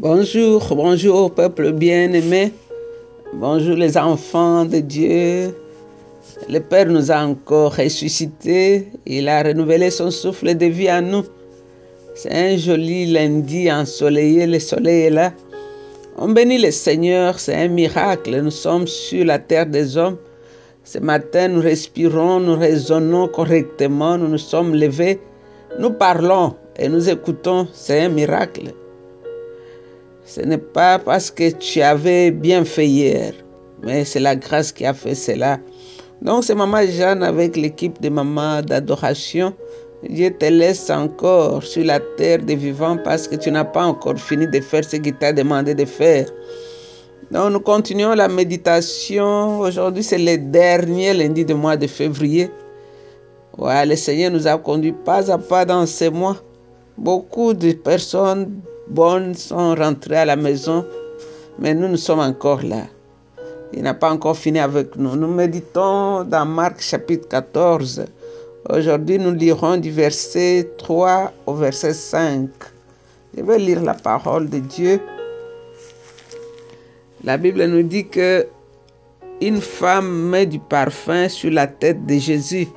Bonjour, bonjour peuple bien-aimé. Bonjour les enfants de Dieu. Le Père nous a encore ressuscités. Il a renouvelé son souffle de vie à nous. C'est un joli lundi ensoleillé, le soleil est là. On bénit le Seigneur, c'est un miracle. Nous sommes sur la terre des hommes. Ce matin, nous respirons, nous raisonnons correctement, nous nous sommes levés, nous parlons et nous écoutons. C'est un miracle. Ce n'est pas parce que tu avais bien fait hier, mais c'est la grâce qui a fait cela. Donc c'est Maman Jeanne avec l'équipe de Maman d'adoration. Dieu te laisse encore sur la terre des vivants parce que tu n'as pas encore fini de faire ce qu'il t'a demandé de faire. Donc nous continuons la méditation. Aujourd'hui c'est le dernier lundi du mois de février. Ouais, le Seigneur nous a conduits pas à pas dans ces mois. Beaucoup de personnes bonnes sont rentrées à la maison, mais nous, nous sommes encore là. Il n'a pas encore fini avec nous. Nous méditons dans Marc chapitre 14. Aujourd'hui, nous lirons du verset 3 au verset 5. Je vais lire la parole de Dieu. La Bible nous dit que une femme met du parfum sur la tête de Jésus.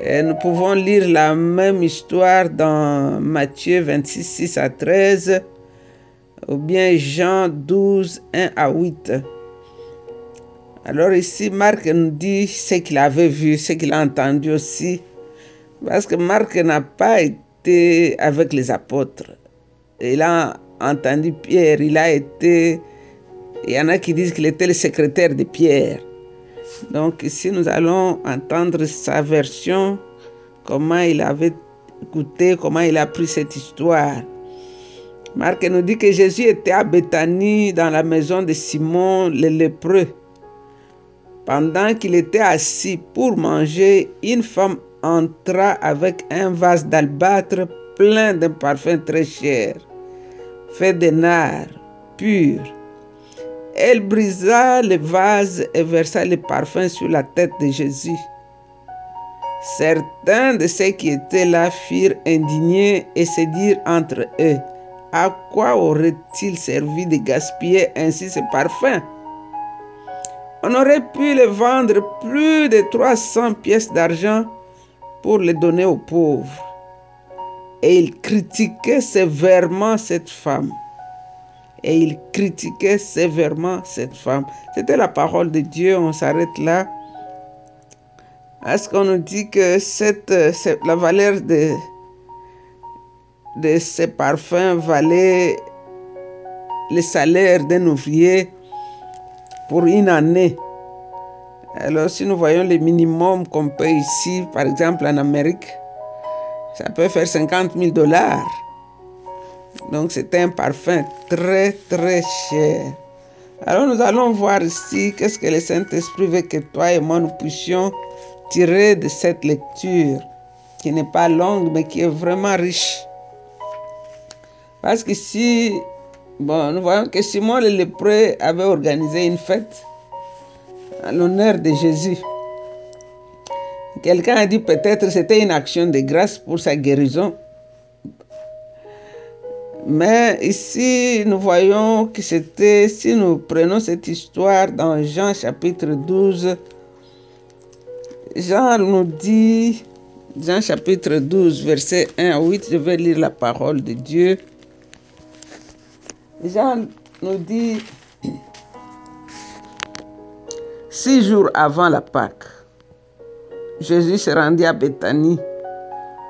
Et nous pouvons lire la même histoire dans Matthieu 26, 6 à 13 ou bien Jean 12, 1 à 8. Alors ici, Marc nous dit ce qu'il avait vu, ce qu'il a entendu aussi. Parce que Marc n'a pas été avec les apôtres. Il a entendu Pierre, il a été... Il y en a qui disent qu'il était le secrétaire de Pierre. Donc ici, nous allons entendre sa version, comment il avait écouté, comment il a pris cette histoire. Marc nous dit que Jésus était à Béthanie dans la maison de Simon le lépreux. Pendant qu'il était assis pour manger, une femme entra avec un vase d'albâtre plein d'un parfum très cher, fait de nard pur. Elle brisa le vase et versa le parfum sur la tête de Jésus. Certains de ceux qui étaient là firent indignés et se dirent entre eux, à quoi aurait-il servi de gaspiller ainsi ce parfum? On aurait pu le vendre plus de 300 pièces d'argent pour le donner aux pauvres. Et il critiquait sévèrement cette femme et il critiquait sévèrement cette femme. C'était la parole de Dieu, on s'arrête là. Est-ce qu'on nous dit que la valeur de, de ces parfums valait le salaire d'un ouvrier pour une année? Alors si nous voyons le minimum qu'on paye ici, par exemple en Amérique, ça peut faire 50 000 dollars. Donc c'était un parfum très très cher. Alors nous allons voir ici qu'est-ce que le Saint-Esprit veut que toi et moi nous puissions tirer de cette lecture qui n'est pas longue mais qui est vraiment riche. Parce qu'ici, bon, nous voyons que Simon le lépreux avait organisé une fête en l'honneur de Jésus. Quelqu'un a dit peut-être c'était une action de grâce pour sa guérison. Mais ici, nous voyons que c'était, si nous prenons cette histoire dans Jean chapitre 12, Jean nous dit, Jean chapitre 12, verset 1 à 8, je vais lire la parole de Dieu. Jean nous dit, six jours avant la Pâque, Jésus se rendit à Béthanie,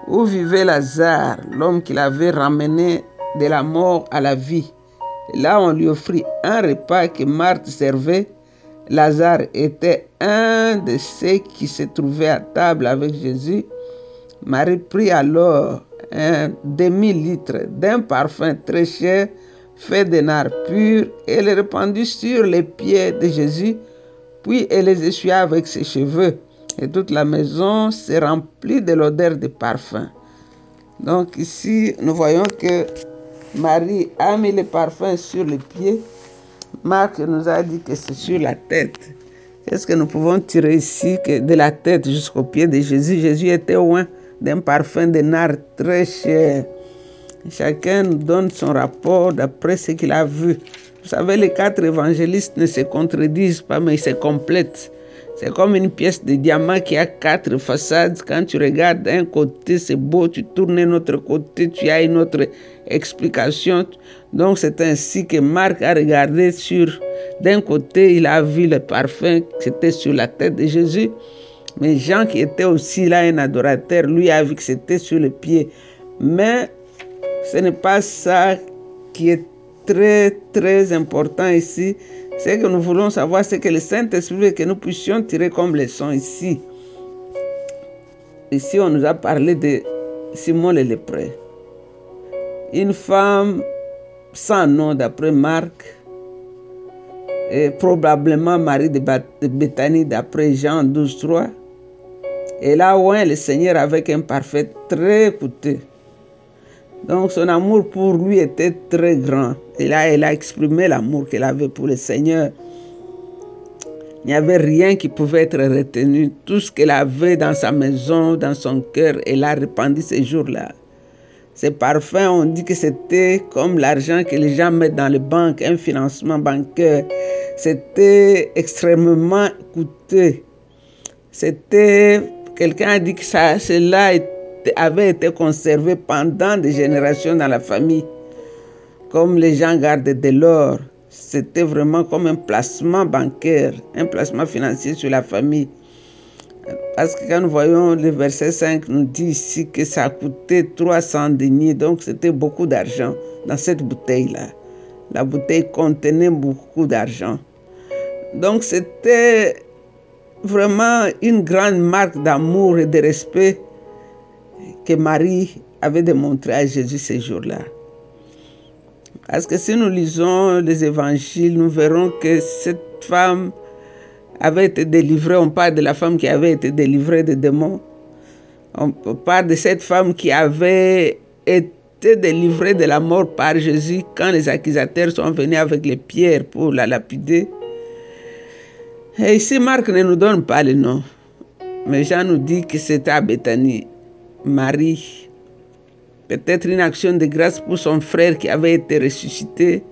où vivait Lazare, l'homme qu'il avait ramené de la mort à la vie. Là, on lui offrit un repas que Marthe servait. Lazare était un de ceux qui se trouvaient à table avec Jésus. Marie prit alors un demi-litre d'un parfum très cher fait de nard pur et le répandit sur les pieds de Jésus, puis elle les essuya avec ses cheveux. Et toute la maison s'est remplie de l'odeur de parfum. Donc ici, nous voyons que Marie a mis le parfum sur les pieds. Marc nous a dit que c'est sur la tête. Qu'est-ce que nous pouvons tirer ici que de la tête jusqu'au pied de Jésus? Jésus était loin d'un parfum de nard très cher. Chacun donne son rapport d'après ce qu'il a vu. Vous savez, les quatre évangélistes ne se contredisent pas, mais ils se complètent. C'est comme une pièce de diamant qui a quatre façades. Quand tu regardes d'un côté, c'est beau, tu tournes un autre côté, tu as une autre explication. Donc c'est ainsi que Marc a regardé sur, d'un côté, il a vu le parfum, c'était sur la tête de Jésus. Mais Jean, qui était aussi là, un adorateur, lui a vu que c'était sur le pied. Mais ce n'est pas ça qui est très, très important ici. Ce que nous voulons savoir, c'est que le Saint-Esprit veut que nous puissions tirer comme leçon ici. Ici, on nous a parlé de Simon le lépreux. Une femme sans nom d'après Marc, et probablement Marie de Bethanie d'après Jean 12, 3. Et là où le Seigneur avec un parfait très coûteux. Donc son amour pour lui était très grand. Et là, elle a exprimé l'amour qu'elle avait pour le Seigneur. Il n'y avait rien qui pouvait être retenu. Tout ce qu'elle avait dans sa maison, dans son cœur, elle a répandu ces jours-là. Ces parfums, on dit que c'était comme l'argent que les gens mettent dans les banques, un financement bancaire. C'était extrêmement coûteux. C'était, quelqu'un a dit que ça, cela avait été conservé pendant des générations dans la famille. Comme les gens gardent de l'or, c'était vraiment comme un placement bancaire, un placement financier sur la famille. Parce que quand nous voyons le verset 5 nous dit ici que ça a coûté 300 deniers, donc c'était beaucoup d'argent dans cette bouteille-là. La bouteille contenait beaucoup d'argent. Donc c'était vraiment une grande marque d'amour et de respect que Marie avait démontré à Jésus ces jours-là. Parce que si nous lisons les évangiles, nous verrons que cette femme avait été délivrée. On parle de la femme qui avait été délivrée des démons. On parle de cette femme qui avait été délivrée de la mort par Jésus quand les accusateurs sont venus avec les pierres pour la lapider. Et ici, Marc ne nous donne pas le nom. Mais Jean nous dit que c'était à Bethanie. Marie. Peut-être une action de grâce pour son frère qui avait été ressuscité.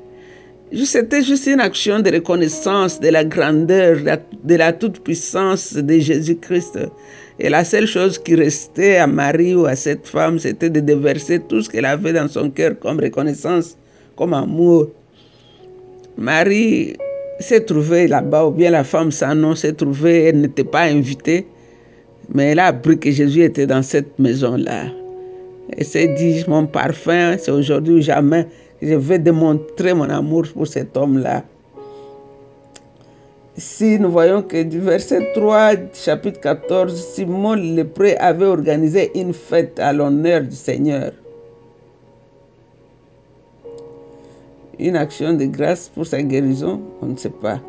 C'était juste une action de reconnaissance de la grandeur, de la toute-puissance de Jésus-Christ. Et la seule chose qui restait à Marie ou à cette femme, c'était de déverser tout ce qu'elle avait dans son cœur comme reconnaissance, comme amour. Marie s'est trouvée là-bas, ou bien la femme sans nom s'est trouvée, elle n'était pas invitée, mais elle a appris que Jésus était dans cette maison-là. Elle s'est dit, mon parfum, c'est aujourd'hui ou jamais je vais démontrer mon amour pour cet homme-là. Si nous voyons que du verset 3, chapitre 14, Simon le prêtre avait organisé une fête à l'honneur du Seigneur. Une action de grâce pour sa guérison, on ne sait pas.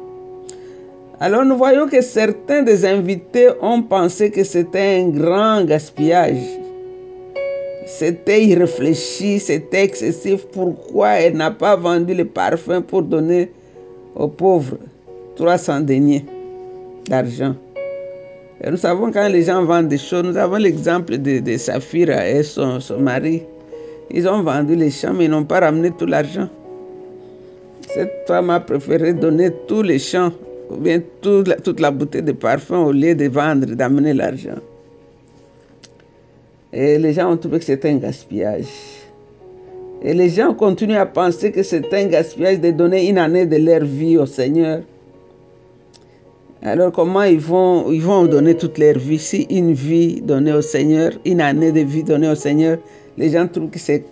Alors nous voyons que certains des invités ont pensé que c'était un grand gaspillage c'était irréfléchi, c'était excessif. Pourquoi elle n'a pas vendu le parfum pour donner aux pauvres 300 deniers d'argent? Et Nous savons quand les gens vendent des choses, nous avons l'exemple de, de et son, son mari. Ils ont vendu les champs, mais ils n'ont pas ramené tout l'argent. Cette femme a préféré donner tous les champs, bien toute la, toute la bouteille de parfum au lieu de vendre, d'amener l'argent. Et les gens ont trouvé que c'était un gaspillage. Et les gens continuent à penser que c'est un gaspillage de donner une année de leur vie au Seigneur. Alors comment ils vont, ils vont donner toute leur vie Si une vie donnée au Seigneur, une année de vie donnée au Seigneur, les gens trouvent que c'est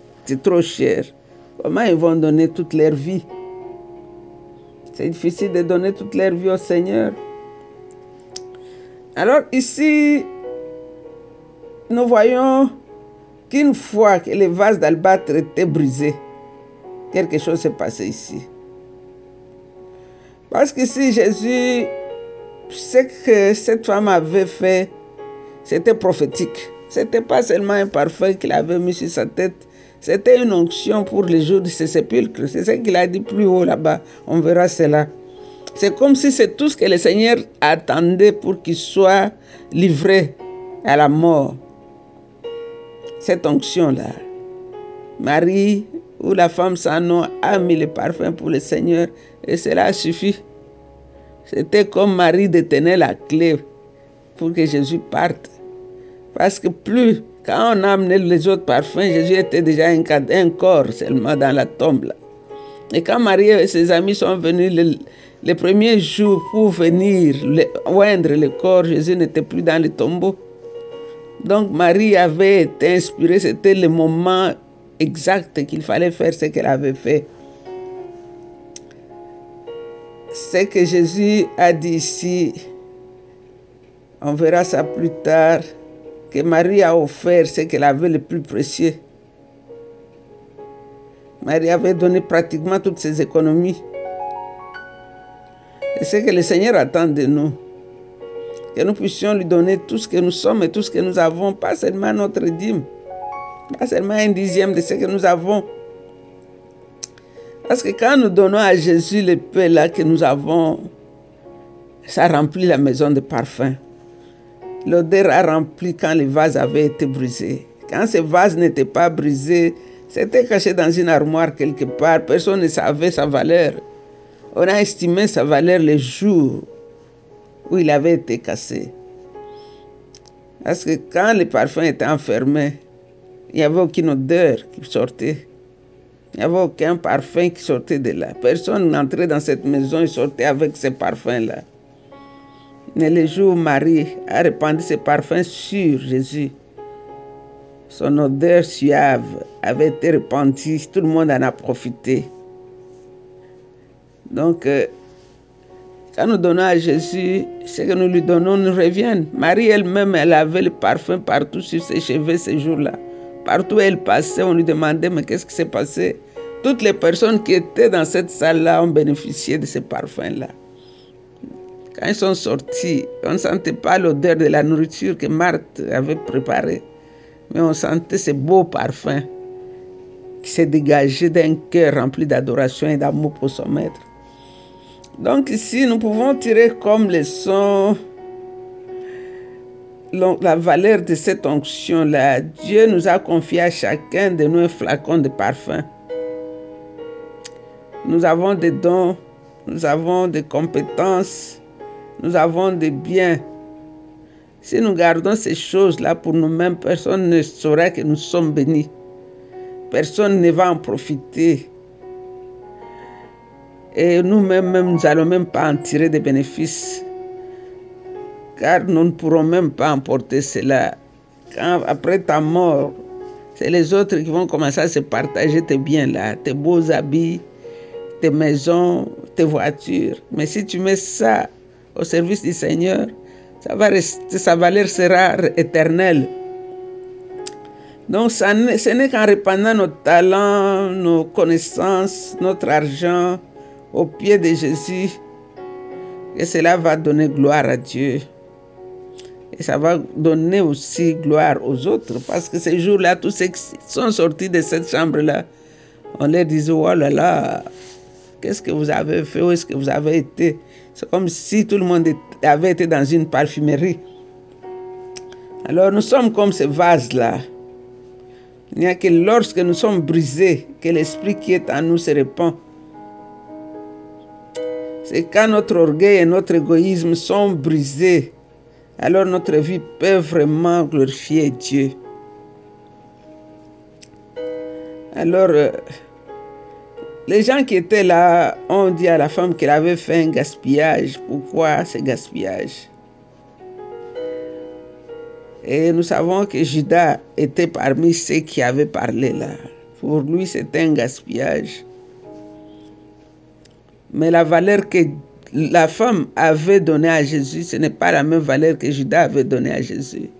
trop cher. Comment ils vont donner toute leur vie? C'est difficile de donner toute leur vie au Seigneur. Alors ici, nous voyons qu'une fois que le vase d'albâtre était brisé, quelque chose s'est passé ici. Parce que si Jésus, ce que cette femme avait fait, c'était prophétique. C'était pas seulement un parfum qu'il avait mis sur sa tête, c'était une onction pour les jours de ses sépulcres. C'est ce qu'il a dit plus haut là-bas. On verra cela. C'est comme si c'est tout ce que le Seigneur attendait pour qu'il soit livré à la mort cette onction-là. Marie ou la femme sans nom a mis le parfum pour le Seigneur et cela suffit. C'était comme Marie détenait la clé pour que Jésus parte. Parce que plus, quand on a amené les autres parfums, Jésus était déjà un, un corps seulement dans la tombe. Et quand Marie et ses amis sont venus les, premiers jours pour venir oindre le corps, Jésus n'était plus dans le tombeau. Donc Marie avait été inspirée, c'était le moment exact qu'il fallait faire ce qu'elle avait fait. C'est que Jésus a dit ici, on verra ça plus tard, que Marie a offert ce qu'elle avait le plus précieux. Marie avait donné pratiquement toutes ses économies. Et c'est que le Seigneur attend de nous. Que nous puissions lui donner tout ce que nous sommes et tout ce que nous avons, pas seulement notre dîme, pas seulement un dixième de ce que nous avons. Parce que quand nous donnons à Jésus le peu là que nous avons, ça remplit la maison de parfum. L'odeur a rempli quand le vase avait été brisé. Quand ce vase n'était pas brisé, c'était caché dans une armoire quelque part. Personne ne savait sa valeur. On a estimé sa valeur le jour où il avait été cassé. Parce que quand le parfum était enfermé, il n'y avait aucune odeur qui sortait. Il n'y avait aucun parfum qui sortait de là. Personne n'entrait dans cette maison et sortait avec ce parfum-là. Le jour où Marie a répandu ses parfums sur Jésus, son odeur suave avait été répandue, tout le monde en a profité. Donc, euh, quand nous donnons à Jésus, ce que nous lui donnons nous revient. Marie elle-même, elle avait le parfum partout sur ses cheveux ces jours-là. Partout où elle passait, on lui demandait, mais qu'est-ce qui s'est passé? Toutes les personnes qui étaient dans cette salle-là ont bénéficié de ce parfum-là. Quand ils sont sortis, on ne sentait pas l'odeur de la nourriture que Marthe avait préparée, mais on sentait ce beau parfum qui s'est dégagé d'un cœur rempli d'adoration et d'amour pour son maître. Donc ici, nous pouvons tirer comme leçon la valeur de cette onction-là. Dieu nous a confié à chacun de nous un flacon de parfum. Nous avons des dons, nous avons des compétences, nous avons des biens. Si nous gardons ces choses-là pour nous-mêmes, personne ne saura que nous sommes bénis. Personne ne va en profiter. Et nous-mêmes, nous n'allons même pas en tirer des bénéfices. Car nous ne pourrons même pas emporter cela. Quand, après ta mort, c'est les autres qui vont commencer à se partager tes biens-là, tes beaux habits, tes maisons, tes voitures. Mais si tu mets ça au service du Seigneur, ça va rester, sa valeur sera éternelle. Donc, ça, ce n'est qu'en répandant nos talents, nos connaissances, notre argent au pied de Jésus que cela va donner gloire à Dieu. Et ça va donner aussi gloire aux autres. Parce que ces jours-là, tous ceux qui sont sortis de cette chambre-là, on leur disait, oh là là, qu'est-ce que vous avez fait, où est-ce que vous avez été c'est comme si tout le monde avait été dans une parfumerie. Alors nous sommes comme ce vase-là. Il n'y a que lorsque nous sommes brisés que l'esprit qui est en nous se répand. C'est quand notre orgueil et notre égoïsme sont brisés, alors notre vie peut vraiment glorifier Dieu. Alors, euh, les gens qui étaient là ont dit à la femme qu'elle avait fait un gaspillage. Pourquoi ce gaspillage? Et nous savons que Judas était parmi ceux qui avaient parlé là. Pour lui, c'était un gaspillage. Mais la valeur que la femme avait donnée à Jésus, ce n'est pas la même valeur que Judas avait donnée à Jésus.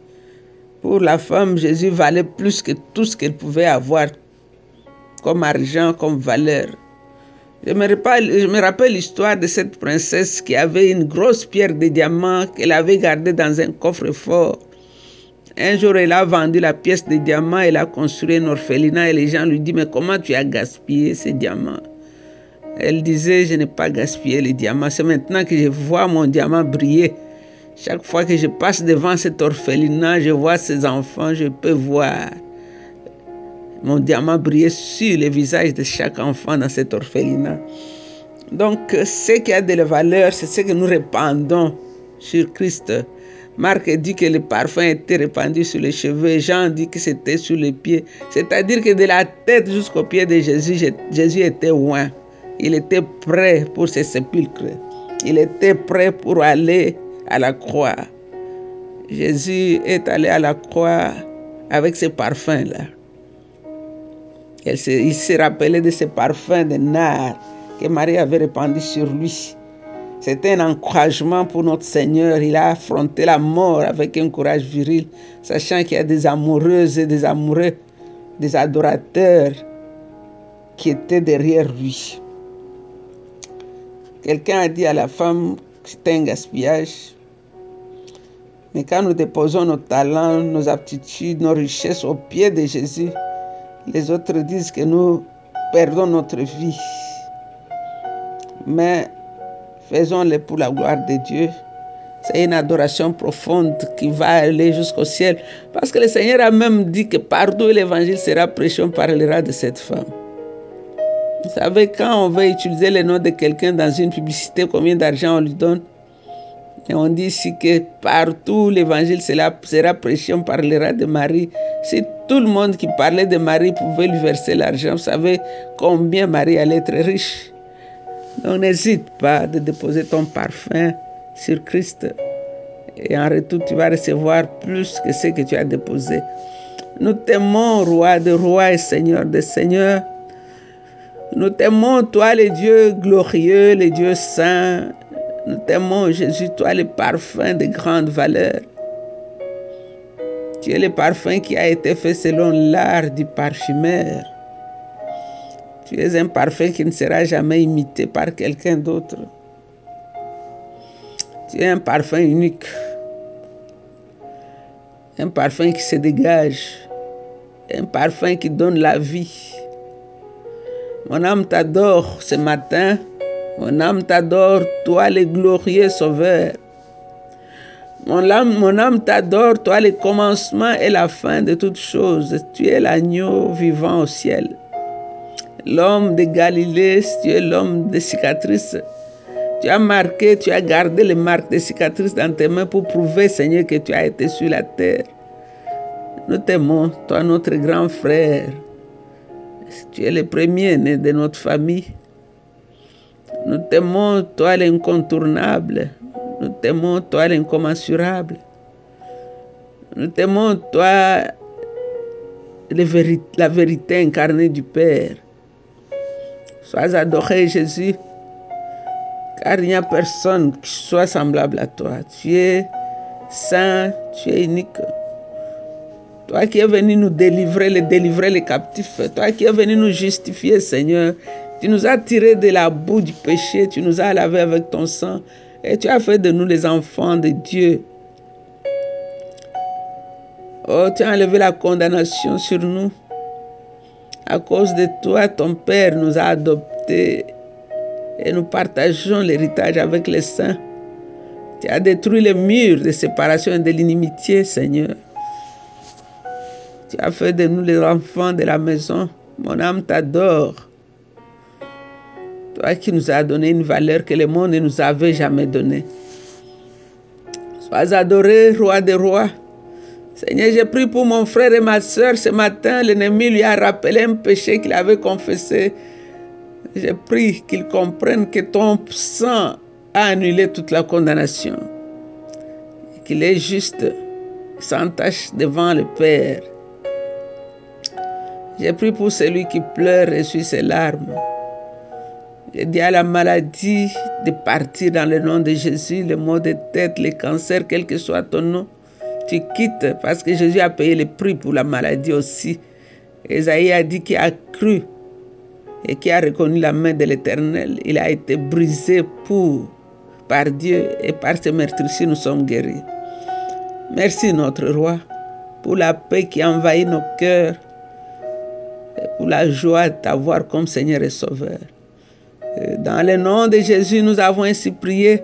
Pour la femme, Jésus valait plus que tout ce qu'elle pouvait avoir comme argent, comme valeur. Je me rappelle, l'histoire de cette princesse qui avait une grosse pierre de diamant qu'elle avait gardée dans un coffre-fort. Un jour, elle a vendu la pièce de diamant, elle a construit un orphelinat et les gens lui disent, mais comment tu as gaspillé ces diamants Elle disait, je n'ai pas gaspillé les diamants, c'est maintenant que je vois mon diamant briller. Chaque fois que je passe devant cet orphelinat, je vois ces enfants, je peux voir Mon diamant brillait sur les visages de chaque enfant dans cet orphelinat. Donc, ce qui a de la valeur, c'est ce que nous répandons sur Christ. Marc dit que le parfum était répandu sur les cheveux. Jean dit que c'était sur les pieds. C'est-à-dire que de la tête jusqu'aux pieds de Jésus, Jésus était loin. Il était prêt pour ses sépulcres. Il était prêt pour aller à la croix. Jésus est allé à la croix avec ce parfum-là. Il s'est rappelé de ce parfum de nard que Marie avait répandu sur lui. C'était un encouragement pour notre Seigneur. Il a affronté la mort avec un courage viril, sachant qu'il y a des amoureuses et des amoureux, des adorateurs qui étaient derrière lui. Quelqu'un a dit à la femme que c'était un gaspillage. Mais quand nous déposons nos talents, nos aptitudes, nos richesses au pied de Jésus, les autres disent que nous perdons notre vie. Mais faisons-le pour la gloire de Dieu. C'est une adoration profonde qui va aller jusqu'au ciel. Parce que le Seigneur a même dit que partout l'évangile sera prêché, on parlera de cette femme. Vous savez, quand on veut utiliser le nom de quelqu'un dans une publicité, combien d'argent on lui donne? Et on dit ici que partout l'évangile sera prêché, on parlera de Marie. Si tout le monde qui parlait de Marie pouvait lui verser l'argent, vous savez combien Marie allait être riche. Donc n'hésite pas de déposer ton parfum sur Christ. Et en retour, tu vas recevoir plus que ce que tu as déposé. Nous t'aimons, roi de rois et seigneur de seigneurs. Nous t'aimons, toi, le Dieu glorieux, le Dieu saint. Nous t'aimons, Jésus, toi, le parfum de grande valeur. Tu es le parfum qui a été fait selon l'art du parfumeur. Tu es un parfum qui ne sera jamais imité par quelqu'un d'autre. Tu es un parfum unique. Un parfum qui se dégage. Un parfum qui donne la vie. Mon âme t'adore ce matin. Mon âme t'adore, toi le glorieux Sauveur. Mon âme, mon âme t'adore, toi le commencement et la fin de toutes choses. Tu es l'agneau vivant au ciel l'homme de Galilée, tu es l'homme des cicatrices. Tu as marqué, tu as gardé les marques des cicatrices dans tes mains pour prouver, Seigneur, que tu as été sur la terre. Nous t'aimons, toi, notre grand frère. Tu es le premier né de notre famille. Nous t'aimons, toi, l'incontournable. Nous t'aimons, toi, l'incommensurable. Nous t'aimons, toi, la vérité incarnée du Père. Sois adoré, Jésus, car il n'y a personne qui soit semblable à toi. Tu es saint, tu es unique. Toi qui es venu nous délivrer, les délivrer les captifs. Toi qui es venu nous justifier, Seigneur. Tu nous as tirés de la boue du péché, tu nous as lavés avec ton sang et tu as fait de nous les enfants de Dieu. Oh, tu as enlevé la condamnation sur nous. À cause de toi, ton Père nous a adoptés et nous partageons l'héritage avec les saints. Tu as détruit les murs de séparation et de l'inimitié, Seigneur. Tu as fait de nous les enfants de la maison. Mon âme t'adore. Toi qui nous as donné une valeur que le monde ne nous avait jamais donnée. Sois adoré, roi des rois. Seigneur, j'ai pris pour mon frère et ma soeur ce matin. L'ennemi lui a rappelé un péché qu'il avait confessé. J'ai pris qu'il comprenne que ton sang a annulé toute la condamnation. Qu'il est juste, sans tâche devant le Père. J'ai pris pour celui qui pleure et suit ses larmes. Dit à la maladie de partir dans le nom de Jésus, le mot de tête, le cancer, quel que soit ton nom tu quittes parce que Jésus a payé le prix pour la maladie aussi. Esaïe a dit qu'il a cru et qui a reconnu la main de l'Éternel. Il a été brisé pour, par Dieu et par ses meurtrissures, nous sommes guéris. Merci notre roi pour la paix qui envahit nos cœurs et pour la joie de t'avoir comme Seigneur et Sauveur. Dans le nom de Jésus, nous avons ainsi prié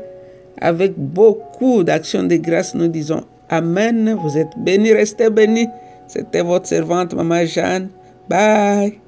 avec beaucoup d'actions de grâce. Nous disons Amen. Vous êtes bénis, restez bénis. C'était votre servante, Maman Jeanne. Bye.